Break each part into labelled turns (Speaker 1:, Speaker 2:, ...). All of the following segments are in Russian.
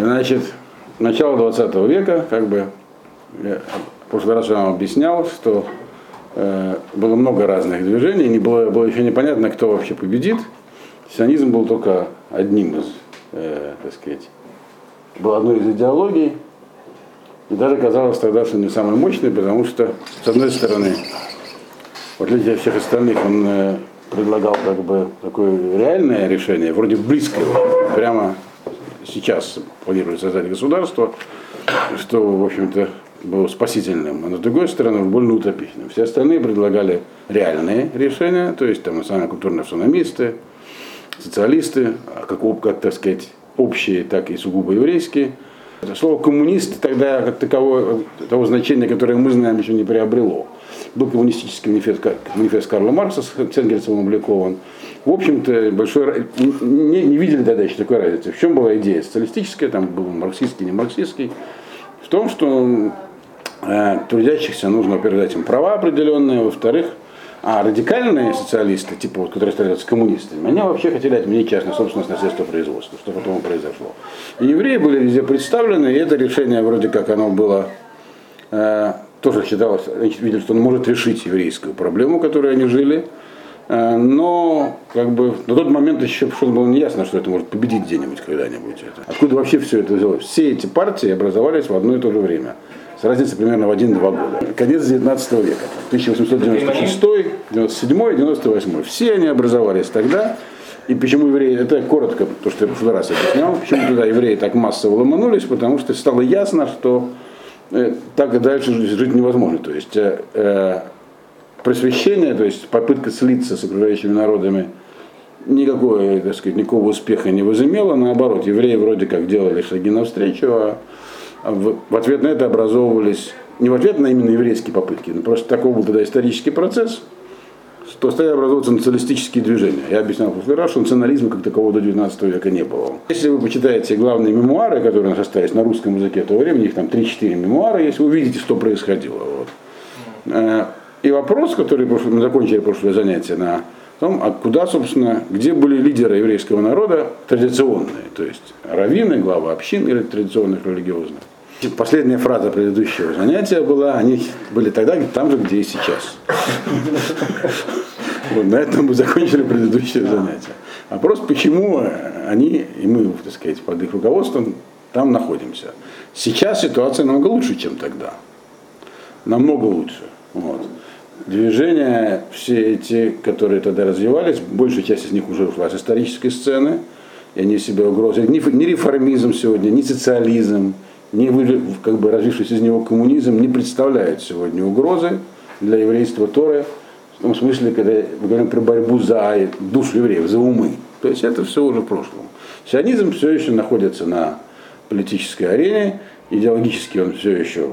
Speaker 1: Значит, начало 20 века, как бы, я в прошлый раз я вам объяснял, что э, было много разных движений, не было, было еще непонятно, кто вообще победит. Сионизм был только одним из, э, так сказать, был одной из идеологий, и даже казалось тогда, что не самой мощной, потому что, с одной стороны, в отличие от всех остальных, он э, предлагал как бы такое реальное решение, вроде близкого, прямо сейчас планирует создать государство, что, в общем-то, было спасительным, а с другой стороны, больно утопичным. Все остальные предлагали реальные решения, то есть там сами культурные автономисты, социалисты, а как, как так сказать, общие, так и сугубо еврейские. Слово коммунист тогда как такового, того значения, которое мы знаем, еще не приобрело. Был коммунистический манифест, манифест Карла Маркса с Ценгельцем обликован. В общем-то, большой, не, не видели тогда еще такой разницы. В чем была идея социалистическая, там был марксистский, не марксистский, в том, что э, трудящихся нужно, во-первых, дать им права определенные, во-вторых, а радикальные социалисты, типа вот, которые стали с коммунистами, они вообще хотели отменить частную собственность на средства производства, что потом и произошло. И евреи были везде представлены, и это решение вроде как оно было, э, тоже считалось, видели, что он может решить еврейскую проблему, которой они жили, но как бы на тот момент еще что было неясно, что это может победить где-нибудь когда-нибудь. Это. Откуда вообще все это взялось? Все эти партии образовались в одно и то же время с разницей примерно в 1-2 года. Конец 19 века, 1896, 97, 98. Все они образовались тогда. И почему евреи, это коротко, то, что я в прошлый раз объяснял, почему туда евреи так массово ломанулись, потому что стало ясно, что э, так и дальше жить невозможно. То есть э, э, просвещение, то есть попытка слиться с окружающими народами, никакого, так сказать, никакого успеха не возымело. Наоборот, евреи вроде как делали шаги навстречу, а в, ответ на это образовывались, не в ответ на именно еврейские попытки, но просто такой был тогда исторический процесс, что стали образовываться националистические движения. Я объяснял в прошлый раз, что национализма как такового до 19 века не было. Если вы почитаете главные мемуары, которые у нас остались на русском языке того времени, их там 3-4 мемуара, если вы увидите, что происходило. Вот. И вопрос, который мы закончили прошлое занятие на том, а куда, собственно, где были лидеры еврейского народа традиционные, то есть раввины, главы общин или традиционных религиозных. Последняя фраза предыдущего занятия была, они были тогда, там же, где и сейчас. Вот, на этом мы закончили предыдущее занятие. Вопрос, почему они, и мы, так сказать, под их руководством там находимся. Сейчас ситуация намного лучше, чем тогда. Намного лучше. Вот движения, все эти, которые тогда развивались, большая часть из них уже ушла с исторической сцены, и они себе угрозы. Ни, ни реформизм сегодня, ни социализм, ни как бы развившийся из него коммунизм не представляют сегодня угрозы для еврейства Торы, в том смысле, когда мы говорим про борьбу за душу евреев, за умы. То есть это все уже в прошлом. Сионизм все еще находится на политической арене, идеологически он все еще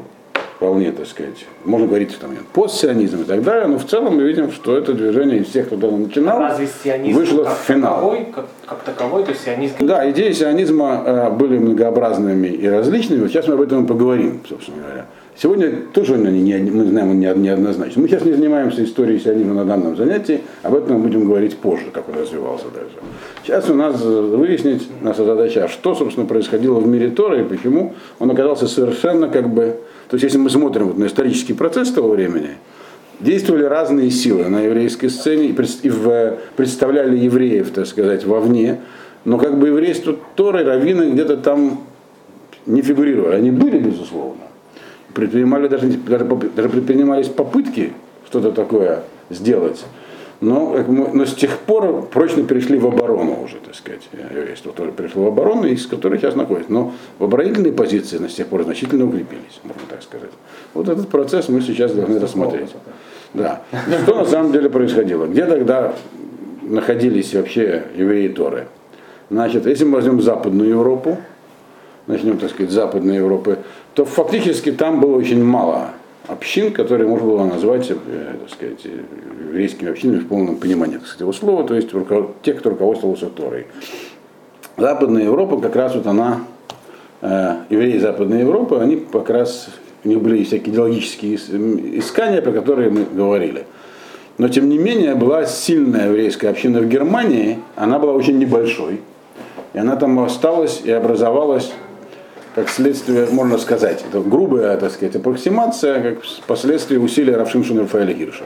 Speaker 1: вполне, так сказать, можно говорить там постсионизм и так далее, но в целом мы видим, что это движение из всех, кто тогда начинал,
Speaker 2: Разве
Speaker 1: вышло
Speaker 2: как
Speaker 1: в финал.
Speaker 2: Таковой, как, как таковой, то сионизм...
Speaker 1: Да, идеи сионизма э, были многообразными и различными, вот сейчас мы об этом и поговорим, собственно говоря. Сегодня тоже они не, мы знаем, он не, неоднозначно. Мы сейчас не занимаемся историей сионизма на данном занятии, об этом мы будем говорить позже, как он развивался дальше. Сейчас у нас выяснить, наша задача, а что, собственно, происходило в мире Тора и почему он оказался совершенно как бы то есть, если мы смотрим вот на исторический процесс того времени, действовали разные силы на еврейской сцене и представляли евреев, так сказать, вовне, но как бы еврейство Торы, раввины где-то там не фигурировали. Они были, безусловно. Предпринимали даже, даже, даже предпринимались попытки что-то такое сделать но, но с тех пор прочно перешли в оборону уже, так сказать, еврейство тоже перешло в оборону, из которой сейчас находится. Но в оборонительные позиции на с тех пор значительно укрепились, можно так сказать. Вот этот процесс мы сейчас должны рассмотреть. Да. Что на самом деле происходило? Где тогда находились вообще евреи Торы? Значит, если мы возьмем Западную Европу, начнем, так сказать, Западной Европы, то фактически там было очень мало общин, которые можно было назвать, э, так сказать, еврейскими общинами в полном понимании кстати, этого слова, то есть тех, кто руководствовался Торой. Западная Европа, как раз вот она, э, евреи Западной Европы, они как раз, у них были всякие идеологические искания, про которые мы говорили. Но тем не менее была сильная еврейская община в Германии, она была очень небольшой. И она там осталась и образовалась как следствие, можно сказать, это грубая, так сказать, аппроксимация, как последствие усилий Равшимшина Рафаэля Гирша.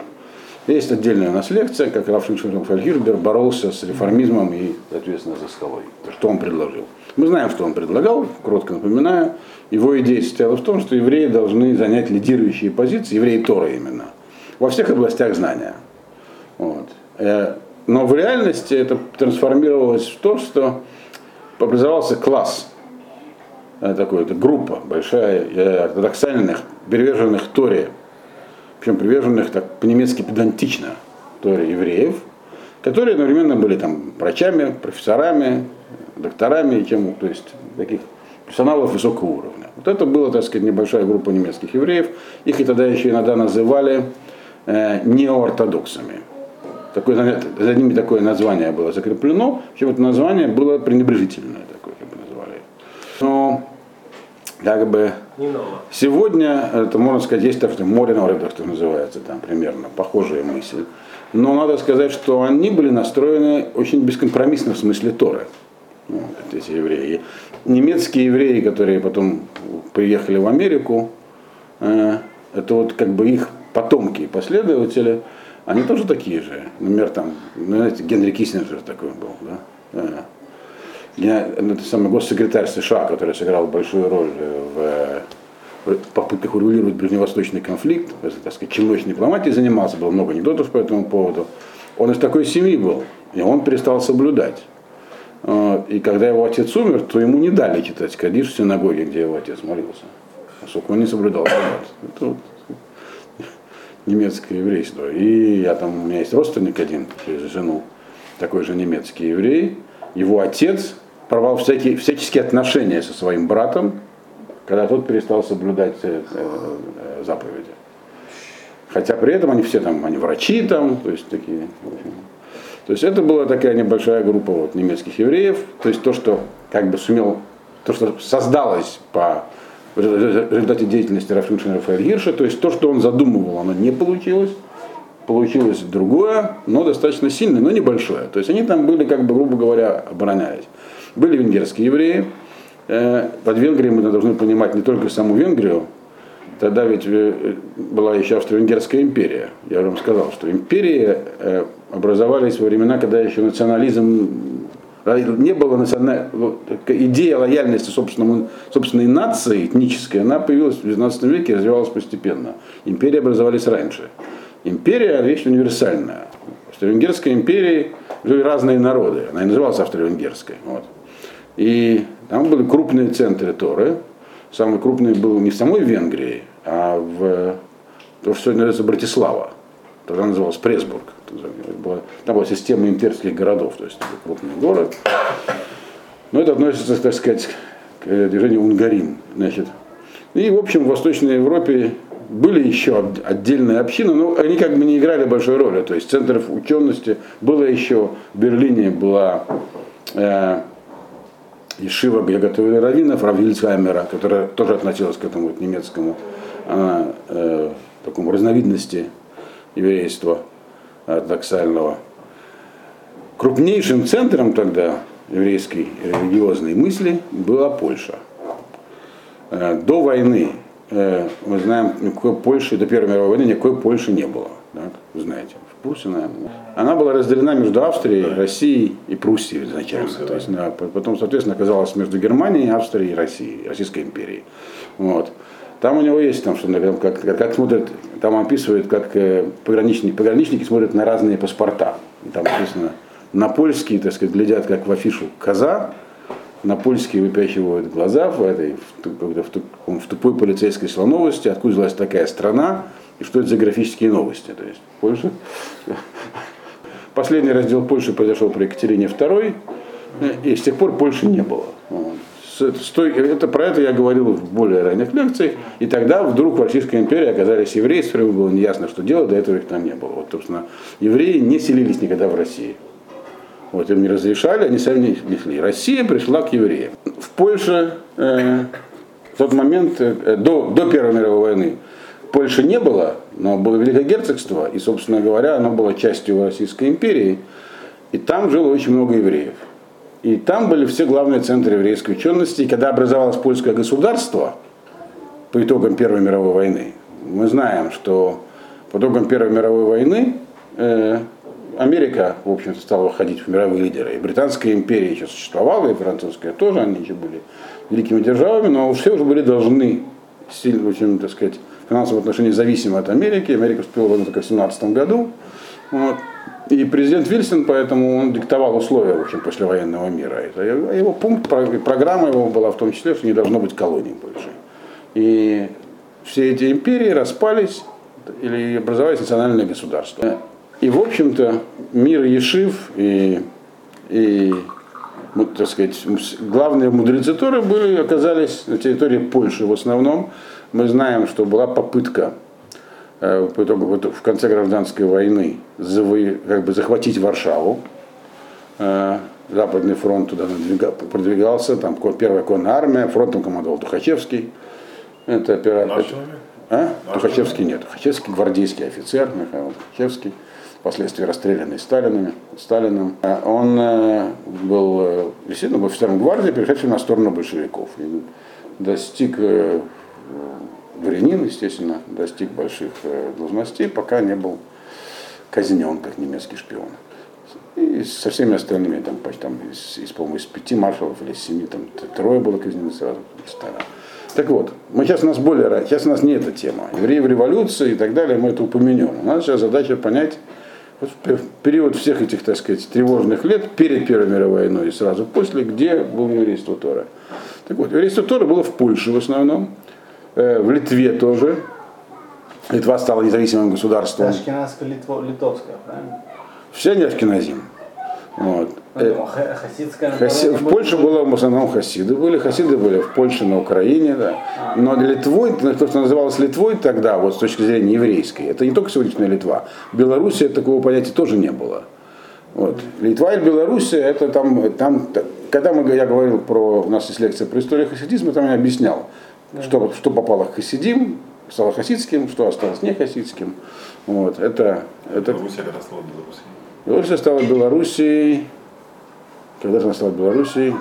Speaker 1: Есть отдельная у нас лекция, как Равшимшин Рафаэль Гирбер боролся с реформизмом и, соответственно, за скалой. Что он предложил. Мы знаем, что он предлагал, коротко напоминаю. Его идея состояла в том, что евреи должны занять лидирующие позиции, евреи Тора именно, во всех областях знания. Вот. Э, но в реальности это трансформировалось в то, что образовался класс, такой, это группа большая э, ортодоксальных, приверженных Торе, причем приверженных так по-немецки педантично Торе евреев, которые одновременно были там врачами, профессорами, докторами и тем, то есть таких персоналов высокого уровня. Вот это была, так сказать, небольшая группа немецких евреев. Их и тогда еще иногда называли э, неоортодоксами. Такое, за ними такое название было закреплено, причем это название было пренебрежительное, такое, как бы называли. Но как бы сегодня, это можно сказать, есть так, что море народов, что называется, там примерно, похожая мысль. Но надо сказать, что они были настроены очень бескомпромиссно в смысле Торы. Вот, эти евреи. Немецкие евреи, которые потом приехали в Америку, э, это вот как бы их потомки и последователи, они тоже такие же. Например, там, ну, знаете, Генри Киссинджер такой был, да? Э, ну, это самый госсекретарь США, который сыграл большую роль в, в попытках урегулировать ближневосточный конфликт, так сказать, челночной дипломатией занимался, было много анекдотов по этому поводу. Он из такой семьи был, и он перестал соблюдать. И когда его отец умер, то ему не дали читать Кадиш в синагоге, где его отец молился. Поскольку он не соблюдал шаббат. Это вот немецкое еврейство. И я там, у меня есть родственник один через жену, такой же немецкий еврей. Его отец порвал всякие, всяческие отношения со своим братом, когда тот перестал соблюдать э, э, заповеди. Хотя при этом они все там, они врачи там, то есть такие, то есть это была такая небольшая группа вот, немецких евреев, то есть то, что как бы сумел, то, что создалось по результате деятельности Рафиншина Рафаэль Гирша, то есть то, что он задумывал, оно не получилось, получилось другое, но достаточно сильное, но небольшое. То есть они там были, как бы, грубо говоря, оборонялись. Были венгерские евреи, э, под Венгрией мы должны понимать не только саму Венгрию, тогда ведь э, была еще Австро-Венгерская империя. Я вам сказал, что империи э, образовались во времена, когда еще национализм не было националь... идея лояльности собственному, собственной нации, этнической, она появилась в XIX веке и развивалась постепенно. Империи образовались раньше. Империя – вещь универсальная. В Австро-Венгерской империи жили разные народы. Она и называлась Австро-Венгерской. Вот. И там были крупные центры Торы. Самый крупный был не в самой Венгрии, а в то, что сегодня называется Братислава. Тогда называлась Пресбург. Там была система имперских городов, то есть крупный город. Но это относится, так сказать, к движению Унгарин. Значит. И, в общем, в Восточной Европе были еще отдельные общины, но они как бы не играли большой роли. То есть центров учености было еще, в Берлине была э, Ешива, где готовили раввинов, Равильцхаймера, которая тоже относилась к этому вот, немецкому э, э, такому разновидности еврейства ортодоксального. Крупнейшим центром тогда еврейской религиозной мысли была Польша. Э, до войны, мы знаем, никакой Польши, до Первой мировой войны никакой Польши не было. Так? Вы знаете, в курсе, наверное. Она была разделена между Австрией, Россией и Пруссией изначально. То есть, да, потом, соответственно, оказалась между Германией, Австрией и Россией, Российской империей. Вот. Там у него есть, там, что, как, как, как смотрят, там описывают, как э, пограничники, пограничники смотрят на разные паспорта. И там написано, на польский, так сказать, глядят как в афишу коза, на польский выпячивают глаза в этой, в, в, тупой полицейской слоновости, откуда взялась такая страна, и что это за графические новости. То есть Польша. Последний раздел Польши произошел при Екатерине II, и с тех пор Польши не было. Это, про это я говорил в более ранних лекциях, и тогда вдруг в Российской империи оказались евреи, с которыми было неясно, что делать, до этого их там не было. Вот, собственно, евреи не селились никогда в России. Вот, им не разрешали, они сами не шли. Россия пришла к евреям. В Польше э, в тот момент, э, до, до Первой мировой войны, Польши не было, но было Великое Герцогство, и, собственно говоря, оно было частью Российской империи, и там жило очень много евреев. И там были все главные центры еврейской учености. И когда образовалось польское государство по итогам Первой мировой войны, мы знаем, что по итогам Первой мировой войны э, Америка, в общем-то, стала выходить в мировые лидеры. И Британская империя еще существовала, и французская тоже, они еще были великими державами, но все уже были должны сильно, очень, так сказать, финансовом отношении зависимы от Америки. Америка вступила в войну только в 17 году. Вот. И президент Вильсон, поэтому он диктовал условия в общем, послевоенного мира. Это его пункт, программа его была в том числе, что не должно быть колоний больше. И все эти империи распались или образовались национальные государства. И, в общем-то, мир Ешив и, и ну, так сказать, главные мудрецы Торы были, оказались на территории Польши в основном. Мы знаем, что была попытка э, в конце гражданской войны как бы захватить Варшаву. Э, Западный фронт туда продвигался, там первая конная армия, фронтом командовал Тухачевский. Это операция. А? Тухачевский нет. Тухачевский гвардейский офицер, Михаил Тухачевский впоследствии расстрелянный Сталиным, Сталиным. А он э, был э, действительно офицером гвардии, перешедший на сторону большевиков. И достиг э, дворянин, естественно, достиг больших должностей, пока не был казнен как немецкий шпион. И со всеми остальными, там, там из, из, из пяти маршалов или семи, там, трое было казнено сразу. Так вот, мы сейчас у нас более, сейчас у нас не эта тема. Евреи в революции и так далее, мы это упомянем. У нас сейчас задача понять, в период всех этих, так сказать, тревожных лет, перед Первой мировой войной и сразу после, где был еврейство Тора. Так вот, еврейство Тора было в Польше в основном, э, в Литве тоже. Литва стала независимым государством.
Speaker 2: Ашкеназско-литовская, правильно?
Speaker 1: Все они ашкеназим. Вот. Ну, хасидская, Хаси... В Польше было в основном хасиды были. Хасиды были в Польше, на Украине, да. А. Но Литвой, то, что называлось Литвой тогда, вот с точки зрения еврейской, это не только сегодняшняя Литва. Белоруссия такого понятия тоже не было. Вот. Литва и Белоруссия, это там, там, когда мы, я говорил про, у нас есть лекция про историю хасидизма, там я объяснял, да. что, что попало к хасидим, стало хасидским, что осталось не хасидским. Вот. Это, это... Белоруссия когда стала Белоруссией? Белоруссия стала Белоруссией, когда же она стала Белоруссией?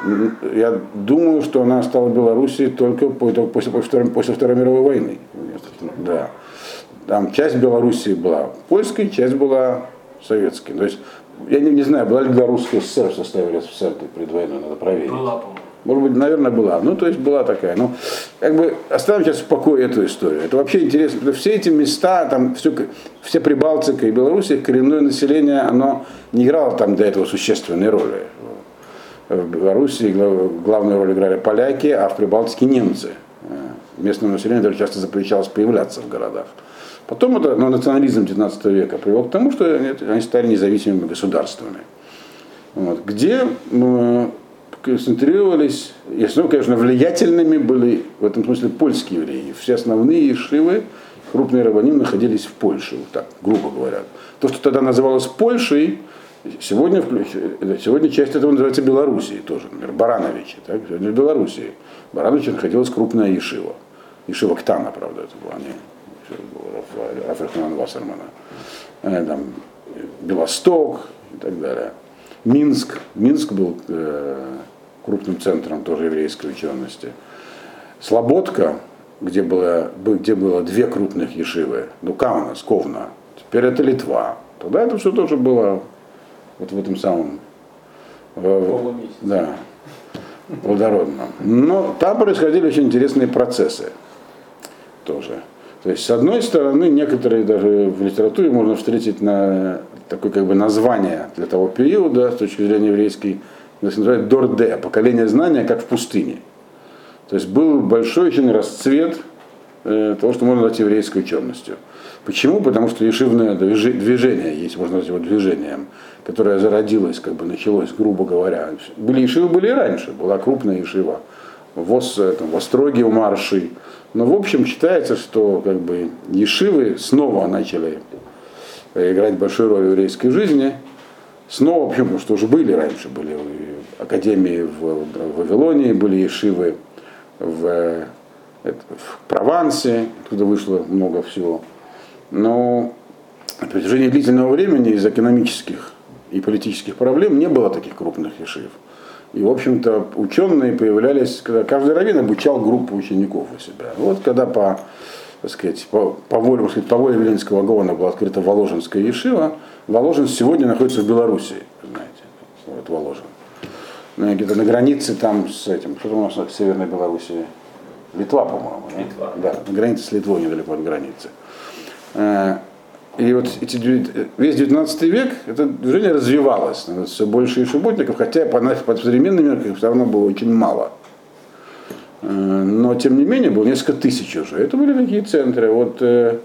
Speaker 1: Я думаю, что она стала Белоруссией только после, после, после Второй мировой войны. Да. Там часть Белоруссии была польской, часть была советской. То есть, я не, не знаю, была ли Белорусская ССР в составе СССР перед войной, надо проверить. Была, по-моему. Может быть, наверное, была. Ну, то есть была такая. Ну, как бы оставим сейчас в покое эту историю. Это вообще интересно, потому что все эти места, там, все, все Прибалтика и Белоруссия, коренное население, оно не играло там до этого существенной роли. В Белоруссии главную роль играли поляки, а в Прибалтике немцы. Местное население даже часто запрещалось появляться в городах. Потом это, ну, национализм 19 века привел к тому, что они стали независимыми государствами. Вот, где концентрировались, если, ну, конечно, влиятельными были в этом смысле польские евреи. Все основные ешивы, крупные рабаним находились в Польше, вот так, грубо говоря. То, что тогда называлось Польшей, сегодня, сегодня часть этого называется Белоруссией тоже, например, Барановичи, так, сегодня в Белоруссии. Барановичи находилась крупная ешива. Ешива Ктана, правда, это была не Рафрахмана Вассермана. Э, там, Белосток и так далее. Минск. Минск был э, крупным центром тоже еврейской учености. Слободка, где было, где было две крупных ешивы, ну Кауна, Сковна, теперь это Литва. Тогда это все тоже было вот в этом самом, в, да, плодородном. Но там происходили очень интересные процессы тоже. То есть, с одной стороны, некоторые даже в литературе можно встретить на такое как бы название для того периода, с точки зрения еврейской, называют Дорде, поколение знания, как в пустыне. То есть был большой очень расцвет э, того, что можно назвать еврейской ученостью. Почему? Потому что ешивное движение есть, можно назвать его движением, которое зародилось, как бы началось, грубо говоря. Были ешивы, были и раньше, была крупная ешива. ВОЗ, там, в Остроге у Марши. Но в общем считается, что как бы ешивы снова начали играть большую роль в еврейской жизни. Снова, потому что уже были раньше, были академии в, Вавилонии, были ешивы в, в Провансе, откуда вышло много всего. Но на протяжении длительного времени из экономических и политических проблем не было таких крупных ешив. И, в общем-то, ученые появлялись, когда каждый раввин обучал группу учеников у себя. Вот когда по, так сказать, по, по воле, так сказать, по воле Веленского Гавана была открыта Воложенская Ешива, Воложен сегодня находится в Беларуси, знаете, вот Воложен. Ну, Где-то на границе там с этим, что у нас в Северной Беларуси? Литва, по-моему.
Speaker 2: Литва.
Speaker 1: Да, на границе с Литвой, недалеко от границы. И вот эти, весь 19 век это движение развивалось, все больше и субботников, хотя по, по современным меркам все равно было очень мало. Э, Но тем не менее было несколько тысяч уже. Это были такие центры. Вот э,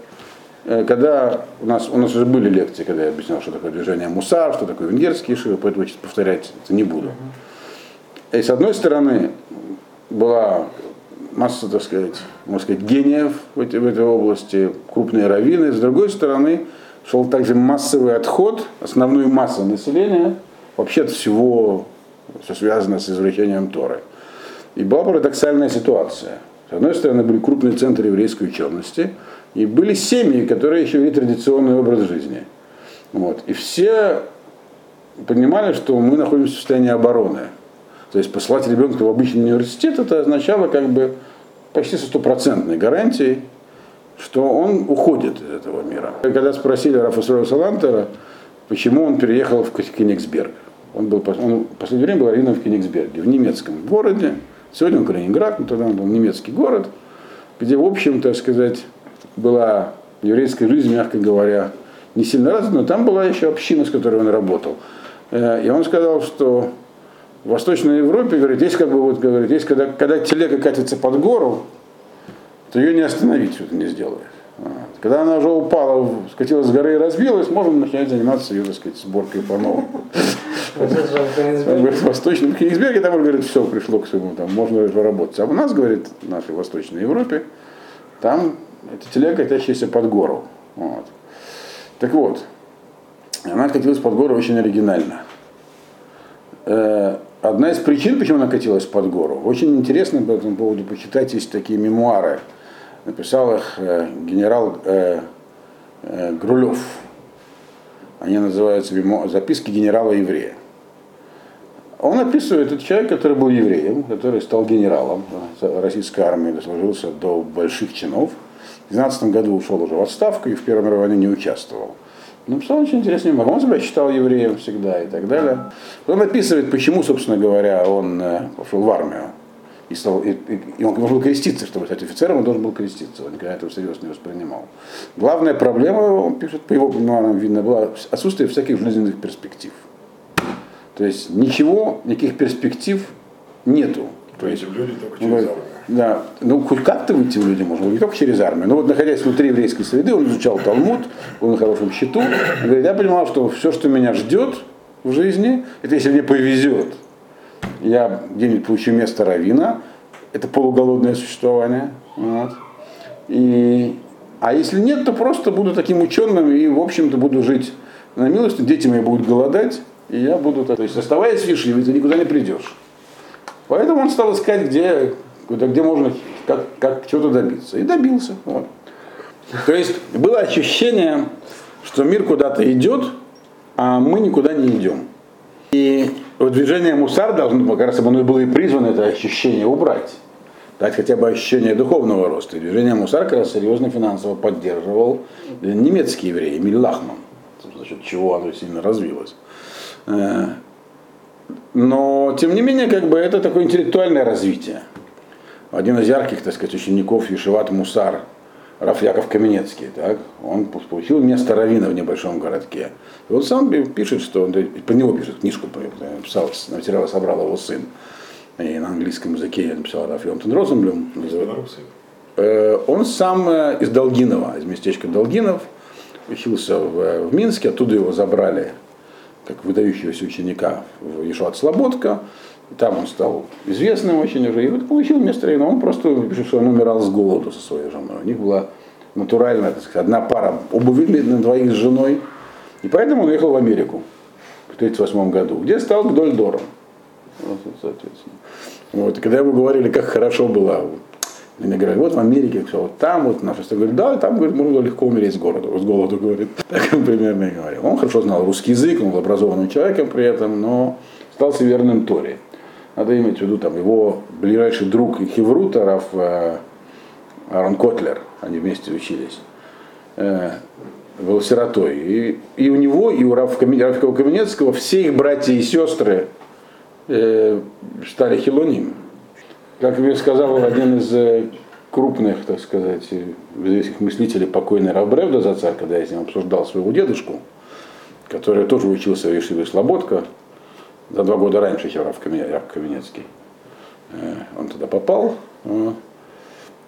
Speaker 1: э, когда у нас, у нас уже были лекции, когда я объяснял, что такое движение Мусар, что такое венгерские шивы, поэтому повторять это не буду. И с одной стороны была масса, так сказать, можно сказать, гениев в, эти- в этой области, крупные раввины. С другой стороны, шел также массовый отход, основную массу населения, вообще от всего, что связано с извлечением Торы. И была парадоксальная ситуация. С одной стороны, были крупные центры еврейской учености, и были семьи, которые еще вели традиционный образ жизни. Вот. И все понимали, что мы находимся в состоянии обороны. То есть посылать ребенка в обычный университет, это означало как бы почти со стопроцентной гарантией, что он уходит из этого мира. Когда спросили Рафа Сроя Салантера, почему он переехал в Кенигсберг, он, был, он в последнее время был раввином в Кенигсберге, в немецком городе, сегодня он Калининград, но тогда он был немецкий город, где, в общем, так сказать, была еврейская жизнь, мягко говоря, не сильно развита, но там была еще община, с которой он работал. Э, И он сказал, что в Восточной Европе, говорит, есть как бы вот, говорит, есть когда, когда телега катится под гору, то ее не остановить, что ты не сделаешь. Когда она уже упала, скатилась с горы и разбилась, можно начинать заниматься ее, так сказать, сборкой по новому. Говорит, в Восточном Кенигсберге, там, говорит, все пришло к своему, там можно работать. А у нас, говорит, в нашей Восточной Европе, там эта телега, катящаяся под гору. Вот. Так вот, она катилась под гору очень оригинально. Одна из причин, почему она катилась под гору, очень интересно по этому поводу почитать, есть такие мемуары. Написал их э, генерал э, э, Грулев. Они называются «Записки генерала-еврея». Он описывает, этот человек, который был евреем, который стал генералом российской армии, дослужился до больших чинов. В 12 году ушел уже в отставку и в Первой мировой войне не участвовал. Написал очень интересный мемуар. Он себя считал евреем всегда и так далее. Он описывает, почему, собственно говоря, он э, пошел в армию. И, стал, и, и- и он должен был креститься, чтобы стать офицером, он должен был креститься. Он никогда этого всерьез не воспринимал. Главная проблема, он пишет, по его мемуарам видно, была отсутствие всяких жизненных перспектив. То есть ничего, никаких перспектив нету. То есть,
Speaker 3: люди только через армию.
Speaker 1: Да, ну хоть как-то выйти в люди можно, не только через армию. Но вот находясь внутри еврейской среды, он изучал Талмуд, был на хорошем счету. Он говорит, я понимал, что все, что меня ждет в жизни, это если мне повезет. Я где-нибудь получу место равина, это полуголодное существование. Вот. И, а если нет, то просто буду таким ученым и, в общем-то, буду жить на милости, дети мои будут голодать, и я буду... То есть, оставаясь в Ешиве, ты никуда не придешь. Поэтому он стал искать, где, куда, где можно как, как чего-то добиться. И добился. Вот. То есть было ощущение, что мир куда-то идет, а мы никуда не идем. И вот движение Мусар должно, как раз оно было и призвано это ощущение убрать. Дать хотя бы ощущение духовного роста. И движение Мусар как раз серьезно финансово поддерживал немецкий еврей Эмиль Лахман, за счет чего оно сильно развилось. Э, но, тем не менее, как бы это такое интеллектуальное развитие. Один из ярких, так сказать, учеников Ешеват Мусар, Раф Яков Каменецкий, так, он получил место равина в небольшом городке. И вот сам пишет, что он, по него пишет книжку, написал, материал собрал его сын. И на английском языке написал Раф Йонтон Розенблюм.
Speaker 3: Белорусы.
Speaker 1: Э, Он сам э, из Долгинова, из местечка Долгинов, учился в, в Минске, оттуда его забрали как выдающегося ученика в Ешуат Слободка. Там он стал известным очень уже, и вот получил место раввина. Он просто пишет, что он умирал с голоду со своей женой. У них была натуральная, так сказать, одна пара обуви на двоих с женой. И поэтому он уехал в Америку в 1938 году, где стал Гдольдором. Соответственно. Вот, и когда ему говорили, как хорошо было, они говорят, вот в Америке, все, вот там, вот наше, я говорю, да, там, говорит, можно легко умереть с голоду, с голоду, говорит. Так он примерно и говорил. Он хорошо знал русский язык, он был образованным человеком при этом, но стал верным Торе. Надо иметь в виду там его ближайший друг Хеврута, Раф э, Котлер, они вместе учились, э, был сиротой. И, и у него, и у Рафа Каменецкого все их братья и сестры э, стали хилоним. Как мне сказал один из э, крупных, так сказать, известных мыслителей, покойный Равбревда за царь, когда я с ним обсуждал своего дедушку, который тоже учился в Ешиве Слободка, за два года раньше, чем Рав Каменецкий. Э, он туда попал,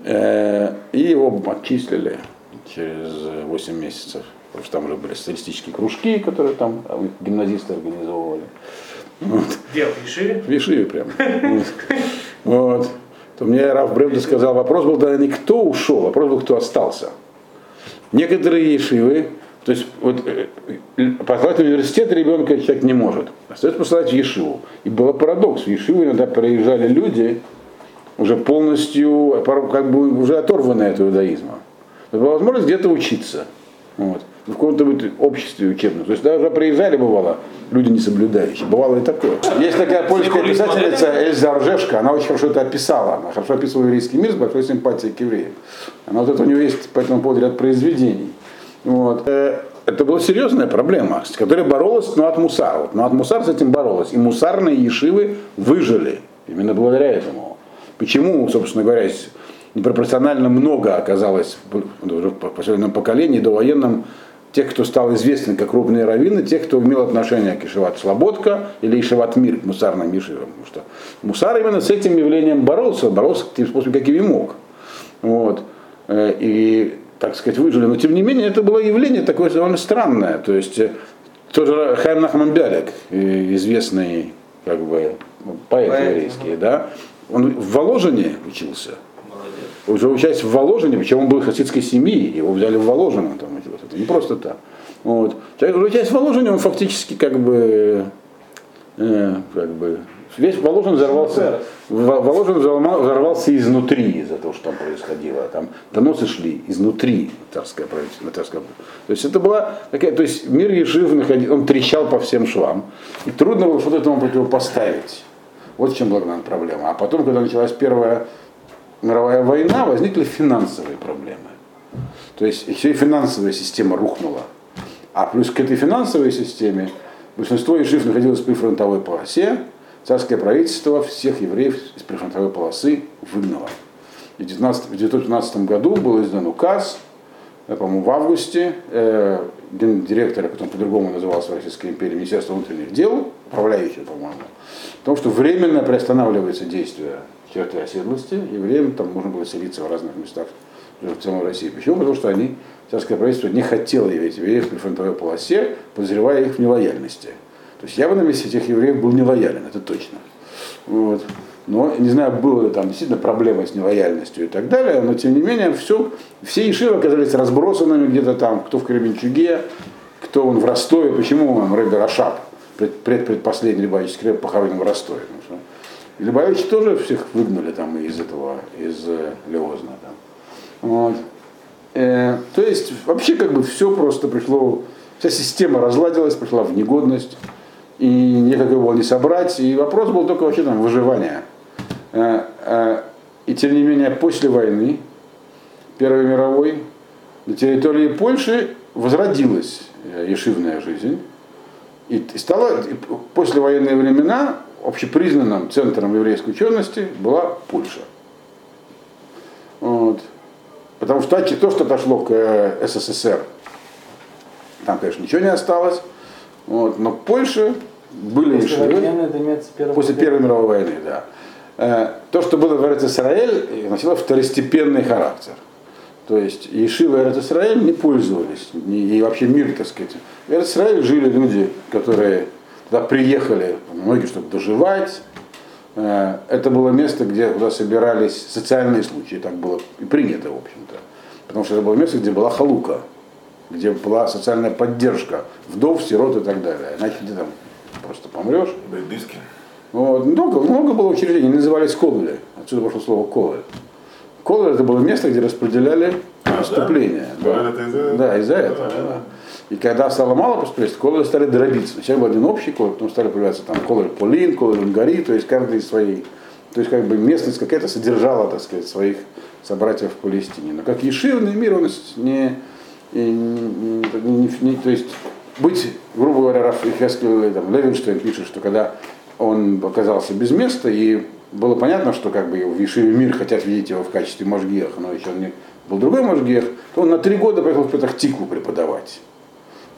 Speaker 1: э, и его отчислили через 8 месяцев, потому что там уже были социалистические кружки, которые там гимназисты организовывали.
Speaker 3: Вот. Где, в Ешиве?
Speaker 1: В Ешиве прям. Вот. То мне Раф Бревда сказал, вопрос был да не кто ушел, вопрос был, кто остался. Некоторые Ешивы, то есть вот, э, послать в университет ребенка человек не может. Остается посылать в Ешиву. И был парадокс. В Ешиву иногда приезжали люди, уже полностью, как бы уже оторванные от иудаизма. Была возможность где-то учиться. Вот в каком-то обществе учебном. То есть даже приезжали, бывало, люди не соблюдающие. Бывало и такое. Есть такая польская писательница Эльза Ржешка, она очень хорошо это описала. Она хорошо описывала еврейский мир с большой симпатией к евреям. Она вот это у нее есть по этому поводу ряд произведений. Вот. Э, это была серьезная проблема, с которой боролась Нуат Мусар. Вот Нуат Мусар с этим боролась. И мусарные ешивы выжили именно благодаря этому. Почему, собственно говоря, непропорционально много оказалось в последнем поколении, до военном тех, кто стал известен как крупные раввины, тех, кто имел отношение к Ишеват Слободка или Ишеват Мир, к мусарным Ешивам. Потому что Мусар именно с этим явлением боролся, боролся тем способом, каким и мог. Вот. Э, и, так сказать, выжили. Но тем не менее, это было явление такое довольно странное. То есть, э, тоже Хайм Нахман Бялек, э, известный как бы, поэт еврейский, да, он в Воложине учился уже учась в Воложине, причем он был хасидской семьи, его взяли в Воложино, там, это не просто так. Вот. Человек, учась в Воложине, он фактически как бы, э, как бы весь Воложин взорвался, Воложин взорвался изнутри из-за того, что там происходило. Там доносы шли изнутри царское правительство. Царское. То есть это была такая, то есть мир Ешив находил, он трещал по всем швам. И трудно было что-то этому противопоставить. Вот в чем была проблема. А потом, когда началась первая мировая война, возникли финансовые проблемы. То есть еще и финансовая система рухнула. А плюс к этой финансовой системе большинство ешив находилось при фронтовой полосе, царское правительство всех евреев из прифронтовой полосы выгнало. И в 1915 году был издан указ, э, по-моему, в августе, э, директора, который по-другому назывался в Российской империи, Министерства внутренних дел, управляющего, по-моему, о том, что временно приостанавливается действие черты оседлости, евреям там можно было селиться в разных местах в целом России. Почему? Потому что они, царское правительство не хотело иметь евреев при фронтовой полосе, подозревая их в нелояльности. То есть я бы на месте этих евреев был нелоялен, это точно. Вот. Но не знаю, было ли там действительно проблема с нелояльностью и так далее, но тем не менее все, все ешивы оказались разбросанными где-то там, кто в Кременчуге, кто он в Ростове, почему он Рэбер Ашап, пред, предпоследний Любавический рэб похоронен в Ростове. Потому что и Любавичи тоже всех выгнали там из этого, из э, Леозна. Там. Вот. Э, то есть вообще как бы все просто пришло, вся система разладилась, пришла в негодность, и никак его не собрать. И вопрос был только вообще там выживания. Э, э, и тем не менее после войны, Первой мировой, на территории Польши возродилась э, ешивная жизнь. И стало, после военные времена общепризнанным центром еврейской учености была Польша. Вот. Потому что то, что дошло к СССР, там, конечно, ничего не осталось. Вот. Но Польша были
Speaker 2: после войны,
Speaker 1: после Первой мировой войны, да. Э, то, что было в Израиль, носило второстепенный характер. То есть Ешивы и Израиль не пользовались, и вообще мир, так сказать. В Израиле жили люди, которые Туда приехали многие, чтобы доживать. Э, это было место, где куда собирались социальные случаи, так было и принято, в общем-то. Потому что это было место, где была халука, где была социальная поддержка вдов, сирот и так далее. Иначе ты там просто помрешь.
Speaker 3: Бельбиски.
Speaker 1: Вот. Много, много было учреждений, назывались колы. Отсюда пошло слово колы. Колы это было место, где распределяли поступления.
Speaker 4: Да, это из-за
Speaker 1: Да, из-за этого.
Speaker 4: Да,
Speaker 1: да. И когда стало мало поступлений, колы стали дробиться. Сначала был один общий колор, потом стали появляться там колор Полин, колор Унгари, то есть каждый из своей. То есть как бы местность какая-то содержала, так сказать, своих собратьев в Палестине. Но как ешивный мир, он не, и не, не- не- то есть быть, грубо говоря, Раф Хескель, там, Левинштейн пишет, что когда он оказался без места, и было понятно, что как бы в Ешиве мир хотят видеть его в качестве Можгеха, но еще он не был другой Можгех, то он на три года поехал в Петахтику преподавать.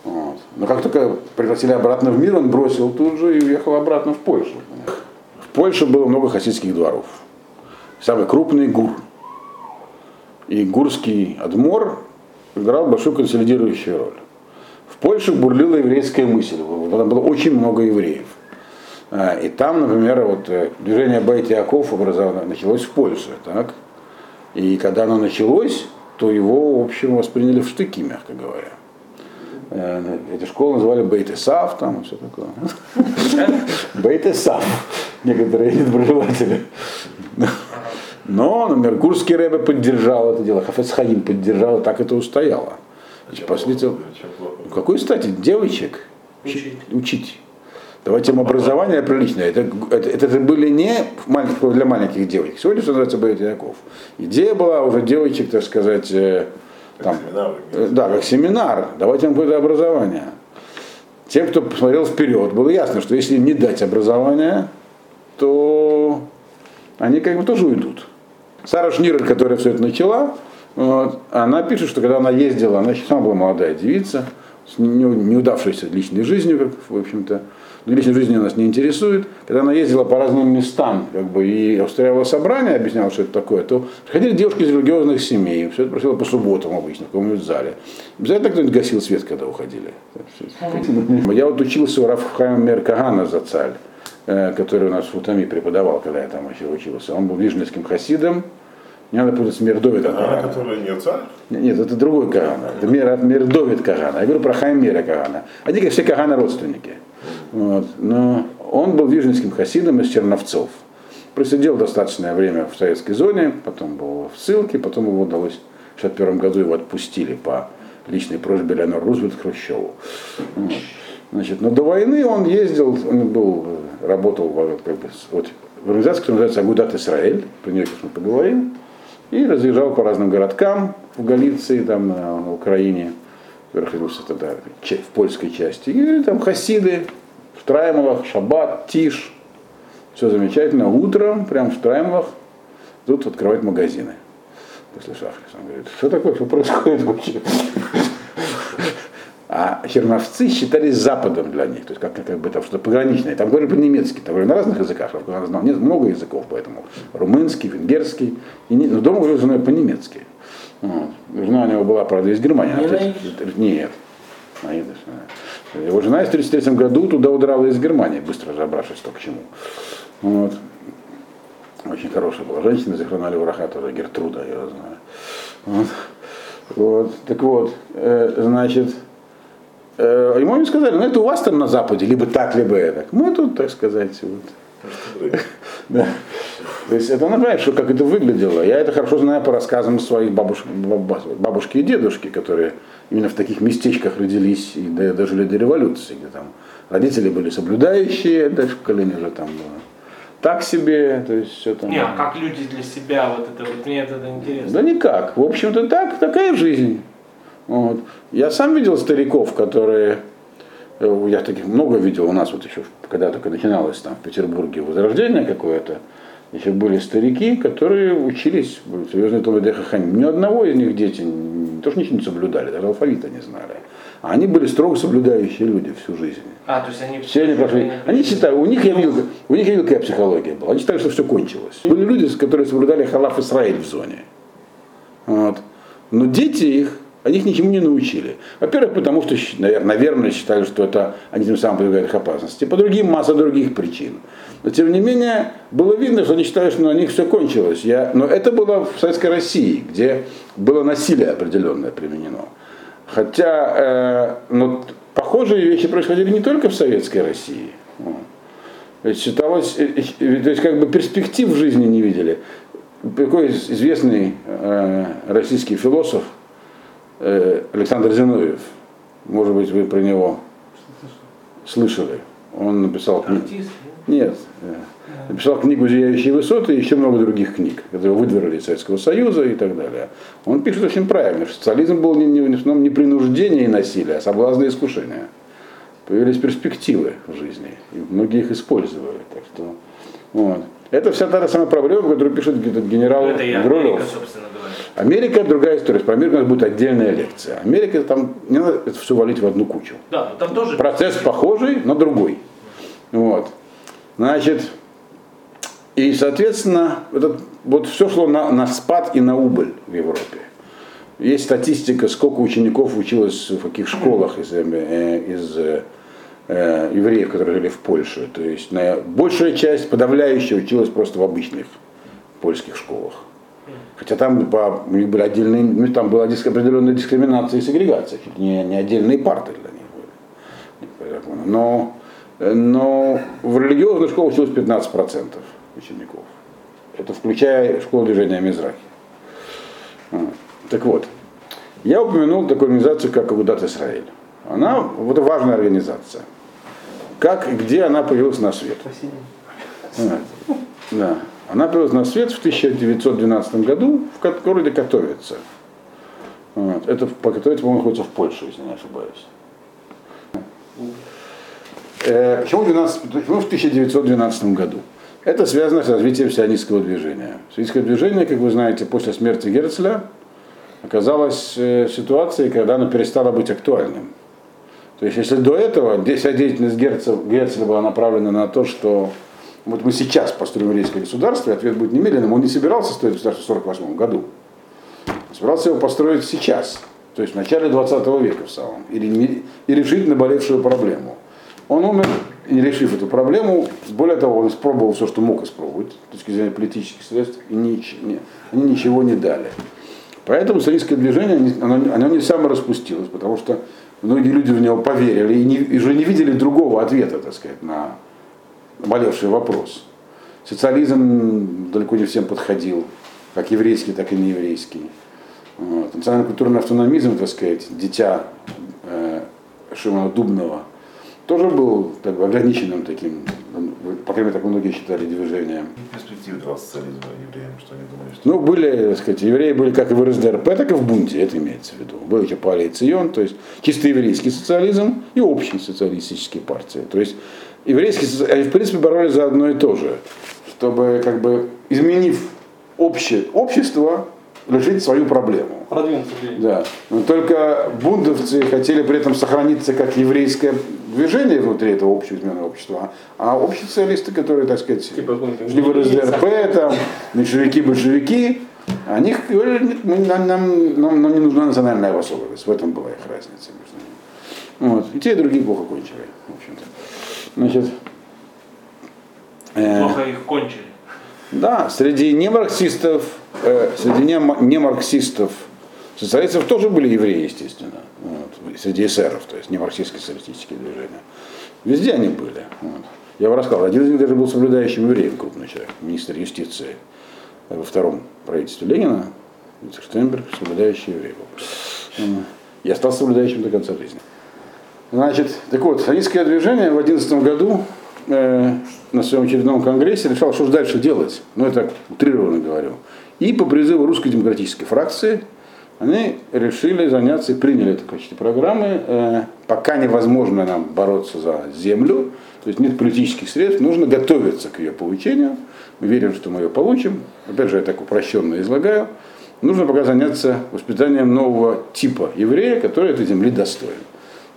Speaker 1: Вот. Но как только пригласили обратно в мир, он бросил тут же и уехал обратно в Польшу. В Польше было много хасидских дворов. Самый крупный Гур. И гурский адмор играл большую консолидирующую роль. В Польше бурлила еврейская мысль, там было очень много евреев. А, И там, например, вот э, движение Байт Яков образовано, началось в Польше. Так? И когда оно началось, то его, в общем, восприняли в штыки, мягко говоря. Э, Эти школы называли Бейтесав, там и все такое. Бейтесав, некоторые недоброжелатели. Но, например, Курский Рэбе поддержал это дело, Хафец Хаим поддержал, и так это устояло. Значит, последователь-
Speaker 4: Чем плохо?
Speaker 1: Какой, кстати, девочек
Speaker 3: Учить.
Speaker 1: учить. Давайте им образование приличное. Это, это, это же были не маленьких, для маленьких девочек. Сегодня что называется Боятияков. Идея была уже девочек, так сказать, э, там,
Speaker 4: Семинар,
Speaker 1: э, да, как семинар. Давайте им какое-то образование. Тем, кто посмотрел вперед, было ясно, что если им не дать образование, то они как бы тоже уйдут. Сара Шнирер, которая все это начала, вот, она пишет, что когда она ездила, она еще сама была молодая девица, с не- неудавшейся личной жизнью, как, в общем-то, но личной жизнью нас не интересует. Когда она ездила по разным местам как бы, и устраивала собрания, объясняла, что это такое, то приходили девушки из религиозных семей, все это происходило по субботам обычно, в каком-нибудь зале. Обязательно кто-нибудь гасил свет, когда уходили. Я вот учился у Рафхайма Меркагана за царь, который у нас в Утами преподавал, когда я там еще учился. Он был вижницким хасидом. Не надо путать с Мердовидом
Speaker 4: Она,
Speaker 1: Кагана.
Speaker 4: которая не царь?
Speaker 1: Нет, это другой Кагана. Это Мир, Мирдовид Кагана. Я говорю про Хаймера Кагана. Они, как все Кагана, родственники. Вот. Но он был вижницким хасидом из Черновцов. Просидел достаточное время в советской зоне, потом был в ссылке, потом его удалось в 1961 году его отпустили по личной просьбе Леонора Рузвельт Хрущеву. Вот. Значит, но до войны он ездил, он был, работал как бы, вот, в организации, которая называется Агудат Исраэль, про нее сейчас мы поговорим, и разъезжал по разным городкам в Галиции, там на, на Украине, находился тогда в польской части, и там хасиды. В Траймовах, Шаббат, Тиш, все замечательно, утром прям в Траймовах тут открывать магазины. После Шахриса. Он говорит, что такое, что происходит вообще? А черновцы считались Западом для них, то есть как, как бы там что-то пограничное. Там говорили по-немецки, там говорили на разных языках, я знал нет, много языков, поэтому румынский, венгерский, и не, но дома говорил женой по-немецки. Вот. Жена у него была, правда, из Германии.
Speaker 3: Не
Speaker 1: она Нет. Его жена в 1933 году туда удрала из Германии, быстро разобравшись, что к чему. Вот. Очень хорошая была женщина, захоронали враха тоже, Гертруда, я знаю. Вот. Вот. Так вот, э, значит, ему они сказали, ну это у вас там на Западе, либо так, либо это. Мы тут, так сказать, вот. Да. То есть это напоминает, что как это выглядело. Я это хорошо знаю по рассказам своих бабуш, баба- бабушки и дедушки, которые именно в таких местечках родились и до- дожили до революции, где там родители были соблюдающие, дальше поколение уже там было так себе, то есть все там.
Speaker 3: Не, а как люди для себя вот это вот, мне это интересно.
Speaker 1: Да никак. В общем-то так, такая жизнь. Вот. Я сам видел стариков, которые, э, я таких много видел у нас вот еще, когда только начиналось там в Петербурге возрождение какое-то, еще были старики, которые учились в серьезной Талмуде Хаханим. Ни одного из них дети не то, что ничего не соблюдали, даже алфавита не знали. А они были строго соблюдающие люди всю жизнь.
Speaker 3: А, то есть они...
Speaker 1: Все они прошли. Они считали, у них я видел, у них я видел, какая психология была. Они считали, что все кончилось. Были люди, которые соблюдали халаф Исраиль в зоне. Вот. Но дети их, они их ничему не научили. Во-первых, потому что, наверное, считали, что это они тем самым подвергают их опасности. По другим масса других причин. Но тем не менее, было видно, что они считали, что на них все кончилось. Я, но это было в Советской России, где было насилие определенное применено. Хотя, э, но т- похожие вещи происходили не только в Советской России. Считалось, э, э, то есть как бы перспектив в жизни не видели. Такой из- известный э, российский философ э, Александр Зиновьев. Может быть, вы про него слышали. Он написал книгу. Нет. э, Написал книгу «Зияющие высоты» и еще много других книг, которые выдворили из Советского Союза и так далее. Он пишет очень правильно, что социализм был не, не, не принуждение и насилие, а соблазны и искушения. Появились перспективы в жизни, и многие их использовали. Так что, вот. Это вся та же самая проблема, которую пишет генерал
Speaker 3: Ну, Это и
Speaker 1: Гролев.
Speaker 3: Америка, собственно.
Speaker 1: Америка другая история. Про Америку у нас будет отдельная лекция. Америка там не надо это все валить в одну кучу.
Speaker 3: Да, там тоже...
Speaker 1: Процесс похожий, но другой. Вот. Значит, и, соответственно, этот, вот все шло на, на спад и на убыль в Европе. Есть статистика, сколько учеников училось в каких школах из, э, из э, э, евреев, которые жили в Польше. То есть на, большая часть, подавляющая, училась просто в обычных польских школах. Хотя там по, у них были отдельные, ну, там была диск, определенная дискриминация и сегрегация, не, не отдельные парты для них были. Но, но в религиозных школах училось 15% учеников. Это включая школу движения Мизрахи. Вот. Так вот, я упомянул такую организацию, как Агудат Израиль. Она вот важная организация. Как и где она появилась на свет?
Speaker 2: Спасибо.
Speaker 1: Да. Да. Она появилась на свет в 1912 году в городе Катовице. Вот. Это по Катовице, по-моему, находится в Польше, если не ошибаюсь. Э, почему, 12 почему в 1912 году? Это связано с развитием сионистского движения. Сионистское движение, как вы знаете, после смерти Герцля оказалось э, ситуацией, когда оно перестало быть актуальным. То есть, если до этого вся деятельность Герцля, Герцля была направлена на то, что вот мы сейчас построим еврейское государство, и ответ будет немедленным, он не собирался строить государство в 1948 году. Собирался его построить сейчас, то есть в начале 20 века в самом, или не- и решить наболевшую проблему. Он умер, не решив эту проблему. Более того, он испробовал все, что мог испробовать с точки зрения политических средств, и нич- не- они ничего не дали. Поэтому сионистское движение, оно, оно не само распустилось, потому что многие люди в него поверили и, не, и уже не видели другого ответа, так сказать, на болевший вопрос. Социализм далеко не всем подходил, как еврейский, так и нееврейский. Вот. Национально-культурный автономизм, так сказать, дитя э, Шимона Дубного, тоже был так бы, ограниченным таким, по крайней мере, так многие считали движением.
Speaker 4: перспективы этого социализма евреям, что они думают, что
Speaker 1: Ну, были, так сказать, евреи были как и в РСДРП, так и в бунте, это имеется в виду. Был еще Палий Цион, то есть чисто еврейский социализм и общие социалистические партии. То есть еврейские, они в принципе боролись за одно и то же, чтобы, как бы, изменив общее, общество, решить свою проблему.
Speaker 2: Продвинуться.
Speaker 1: Да. Но только бундовцы хотели при этом сохраниться как еврейское движение внутри этого общего измененного общества, а общие социалисты, которые, так сказать,
Speaker 2: Типа,
Speaker 1: шли в РСДРП, там, меньшевики, большевики, они говорили, «Нет, мы- нам, нам, нам, нам не нужна национальная особенность. В этом была их разница между ними. Вот. И те, и другие плохо кончили, в общем-то. Значит, э,
Speaker 3: Плохо их кончили.
Speaker 1: да, среди немарксистов, э, среди нема- немарксистов, социалистов тоже были евреи, естественно. Вот, среди эсеров, то есть не марксистские социалистические движения. Везде они были. Вот. Я вам рассказал, один из них даже был соблюдающим евреем, крупный человек, министр юстиции во втором правительстве Ленина, Витя Штейнберг, соблюдающий еврей был. И остался соблюдающим до конца жизни. Значит, так вот, сионистское движение в 2011 году э, на своем очередном конгрессе решало, что же дальше делать. Ну, это утрированно говорю. И по призыву русской демократической фракции они решили заняться и приняли это в качестве программы. Э, пока невозможно нам бороться за землю, то есть нет политических средств, нужно готовиться к ее получению. Мы верим, что мы ее получим. Опять же, я так упрощенно излагаю. Нужно пока заняться воспитанием нового типа еврея, который этой земли достоин.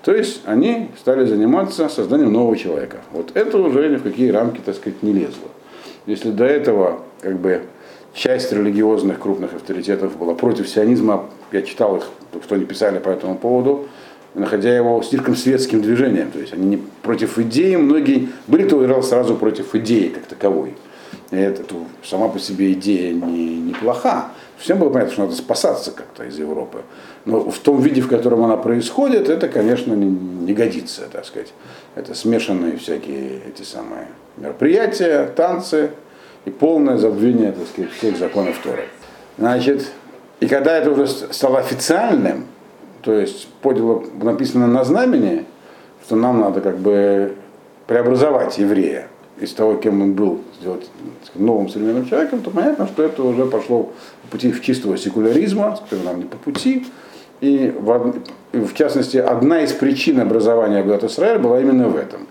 Speaker 1: То есть они стали заниматься созданием нового человека. Вот это уже ни в какие рамки, так сказать, не лезло. Если до этого как бы часть религиозных крупных авторитетов была против сионизма, я читал их, что они писали по этому поводу, находя его слишком светским движением. То есть они не против идеи, многие были то сразу против идеи как таковой. И это то, сама по себе идея не, неплоха. Всем было понятно, что надо спасаться как-то из Европы. Но в том виде, в котором она происходит, это, конечно, не, не годится, так сказать. Это смешанные всякие эти самые мероприятия, танцы и полное забвение, так сказать, всех законов Торы. Значит, и когда это уже стало официальным, То есть подало написано на знамени, что нам надо как бы преобразовать еврея из того, кем он был, сделать новым современным человеком, то понятно, что это уже пошло по пути в чистого секуляризма, который нам не по пути. И в, в частности, одна из причин образования Агат Израиль была именно в этом.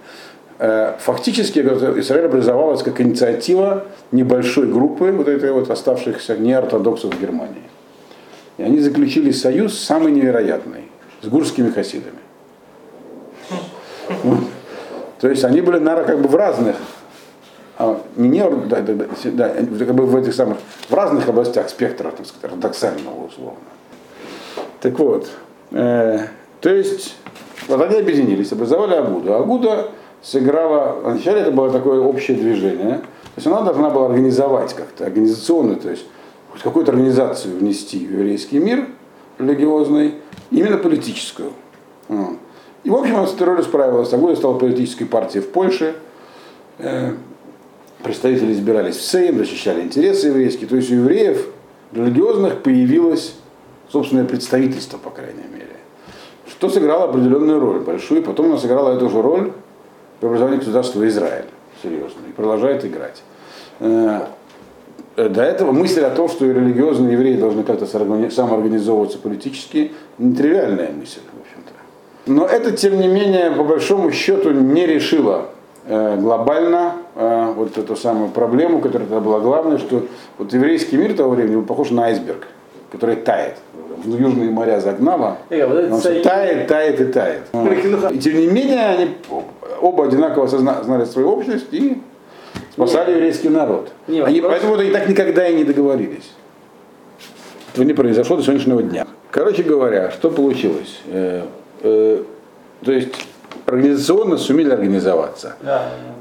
Speaker 1: Э, фактически Израиль образовалась как инициатива небольшой группы вот этой вот оставшихся неортодоксов в Германии. И они заключили союз самый невероятный с гурскими хасидами. То есть они были, наверное, как бы в разных, а, не, не да, да, да, как бы в этих самых, в разных областях спектра, так сказать, ортодоксального условно. Так вот, э, то есть, вот они объединились, образовали Агуду. Агуда сыграла, вначале это было такое общее движение, то есть она должна была организовать как-то, организационно, то есть какую-то организацию внести в еврейский мир религиозный, именно политическую. И, в общем, она с этой справилась. Агуда стала политической партией в Польше. Представители избирались в Сейм, защищали интересы еврейские. То есть у евреев религиозных появилось собственное представительство, по крайней мере. Что сыграло определенную роль, большую. Потом она сыграла эту же роль в образовании государства Израиль. Серьезно. И продолжает играть. Э, до этого мысль о том, что религиозные евреи должны как-то самоорганизовываться политически, нетривиальная мысль, в общем-то. Но это, тем не менее, по большому счету не решило э, глобально э, вот эту самую проблему, которая тогда была главной, что вот еврейский мир того времени был похож на айсберг, который тает. В южные моря загнало, он все тает, тает и тает. И тем не менее, они оба одинаково знали свою общность и спасали еврейский народ.
Speaker 3: Не,
Speaker 1: они,
Speaker 3: вопрос-
Speaker 1: Поэтому они так никогда и не договорились. Это не произошло до сегодняшнего дня. Короче говоря, что получилось? Э, э, то есть организационно сумели организоваться.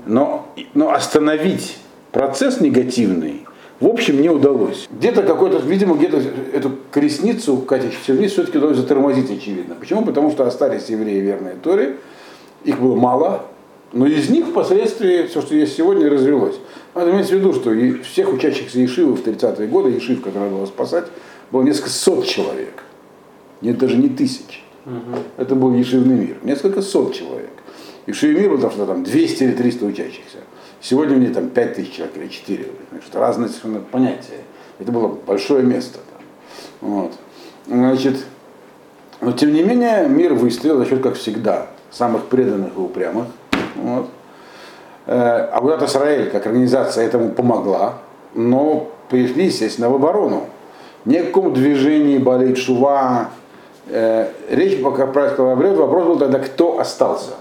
Speaker 1: Но, но остановить процесс негативный в общем не удалось. Где-то какой-то, видимо, где-то эту колесницу катящуюся вниз все-таки удалось затормозить, очевидно. Почему? Потому что остались евреи верные Торе, их было мало, но из них впоследствии все, что есть сегодня, развелось. Надо иметь в виду, что и всех учащихся Ешивы в 30-е годы, Ешив, который было спасать, было несколько сот человек. Нет, даже не тысяч. Это был Ешивный мир. Несколько сот человек. Ешивный мир там, что там 200 или 300 учащихся. Сегодня них там 5 тысяч человек или 4. Значит, разные совершенно понятия. Это было большое место. Там. Вот. Значит, но тем не менее мир выстоял за счет, как всегда, самых преданных и упрямых. Вот. Э, А вот Израиль, как организация, этому помогла, но пришли, естественно, в оборону. Ни о каком движении болеть шува. Э, Речь, пока правильно обрет, вопрос был тогда, кто остался.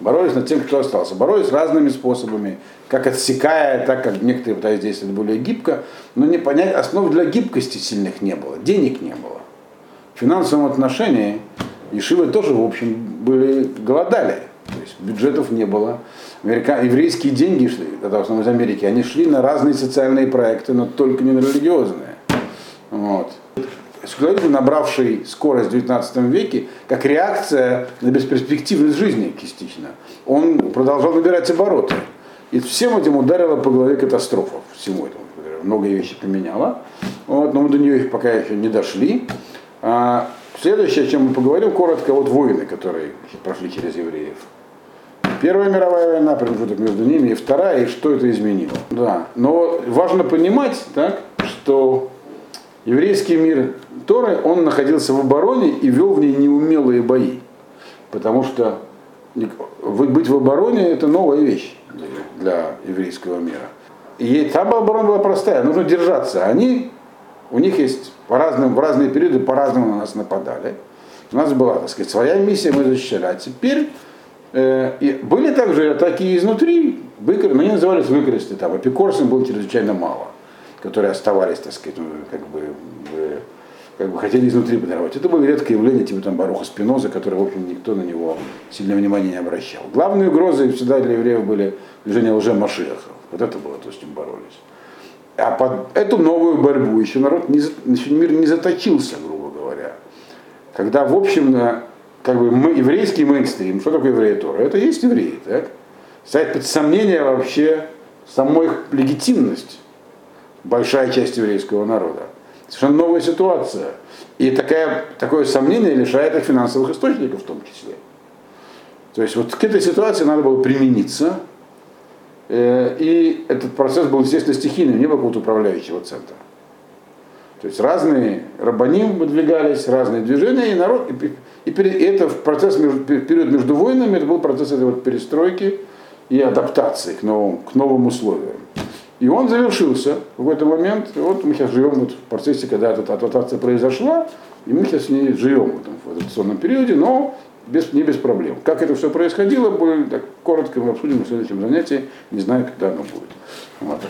Speaker 1: Боролись над тем, кто остался. Боролись разными способами, как отсекая, так как некоторые пытались действовать более гибко, но не понять, основ для гибкости сильных не было, денег не было. В финансовом отношении Ешивы тоже, в общем, были, голодали. То есть бюджетов не было. Америка... Еврейские деньги шли, тогда в основном из Америки, они шли на разные социальные проекты, но только не на религиозные. Вот. Секуляризм, набравший скорость в 19 веке, как реакция на бесперспективность жизни частично, он продолжал набирать обороты. И всем этим ударила по голове катастрофа, всему этому. Многие вещи поменяла. Вот, но мы до нее пока еще не дошли. А, следующее, о чем мы поговорим коротко, вот войны, которые прошли через евреев. Первая мировая война, промежуток между ними, и вторая, и что это изменило. Да. Но важно понимать, так, что еврейский мир Торы, он находился в обороне и вел в ней неумелые бои. Потому что быть в обороне это новая вещь для еврейского мира. И там оборона была простая, нужно держаться. Они, у них есть по разным, в разные периоды по-разному на нас нападали. У нас была, так сказать, своя миссия, мы защищали. А теперь э, и были также атаки изнутри, выкр... они назывались выкресты, там, апикорсом было чрезвычайно мало, которые оставались, так сказать, ну, как бы, в, как бы хотели изнутри подорвать. Это было редкое явление, типа там Баруха Спиноза, который, в общем, никто на него сильного внимания не обращал. Главные угрозы всегда для евреев были движение лже-машиахов. Вот это было то, с чем боролись. А под эту новую борьбу еще народ, не, еще мир не заточился, грубо говоря. Когда, в общем, как бы мы, еврейский мейнстрим, что такое евреи Тора? Это есть евреи, так? Ставит под сомнение вообще саму их легитимность, большая часть еврейского народа. Совершенно новая ситуация. И такая, такое сомнение лишает их финансовых источников в том числе. То есть вот к этой ситуации надо было примениться, э, и этот процесс был, естественно, стихийным, не было какого-то управляющего центра. То есть разные рабаним выдвигались, разные движения, и народ, и, и, и это в процесс между, период между войнами, это был процесс этой вот перестройки и адаптации к новым, к новым условиям. И он завершился в этот момент. И вот мы сейчас живем вот в процессе, когда эта адаптация произошла, и мы сейчас с ней живем в этом в адаптационном периоде, но без, не без проблем. Как это все происходило, более так, коротко мы обсудим в следующем занятии, не знаю, когда оно будет. Вот.